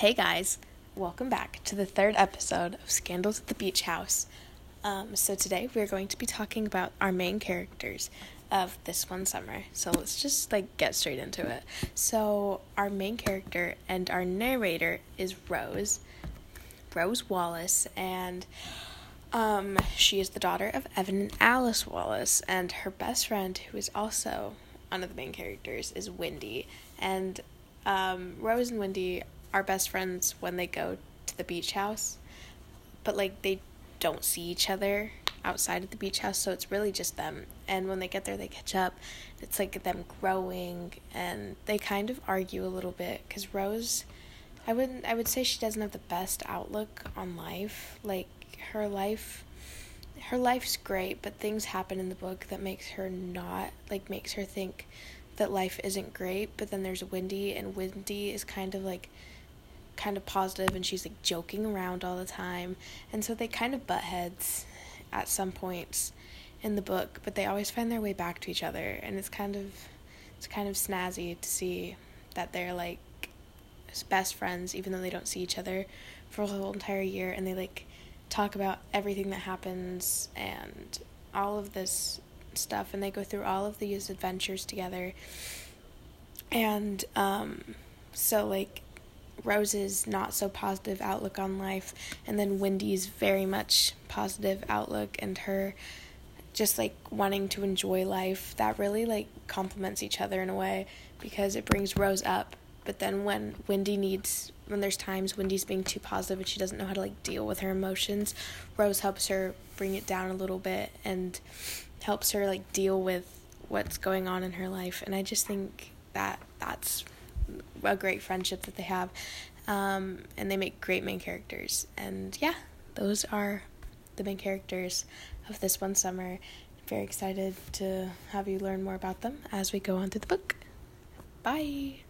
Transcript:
Hey guys, welcome back to the third episode of Scandals at the Beach House. Um, so today we're going to be talking about our main characters of this one summer. So let's just like get straight into it. So our main character and our narrator is Rose, Rose Wallace, and um, she is the daughter of Evan and Alice Wallace, and her best friend, who is also one of the main characters, is Windy. And um, Rose and Windy are best friends when they go to the beach house, but like they don't see each other outside of the beach house, so it's really just them. And when they get there, they catch up. It's like them growing, and they kind of argue a little bit because Rose, I wouldn't, I would say she doesn't have the best outlook on life. Like her life, her life's great, but things happen in the book that makes her not like makes her think that life isn't great. But then there's Windy, and Windy is kind of like kind of positive and she's like joking around all the time. And so they kind of butt heads at some points in the book, but they always find their way back to each other. And it's kind of it's kind of snazzy to see that they're like best friends even though they don't see each other for a whole entire year. And they like talk about everything that happens and all of this stuff. And they go through all of these adventures together. And um so like Rose's not so positive outlook on life, and then Windy's very much positive outlook and her just like wanting to enjoy life. That really like complements each other in a way because it brings Rose up. But then when Windy needs, when there's times Windy's being too positive and she doesn't know how to like deal with her emotions, Rose helps her bring it down a little bit and helps her like deal with what's going on in her life. And I just think that that's a great friendship that they have. Um, and they make great main characters. And yeah, those are the main characters of this one summer. very excited to have you learn more about them as we go on through the book. Bye.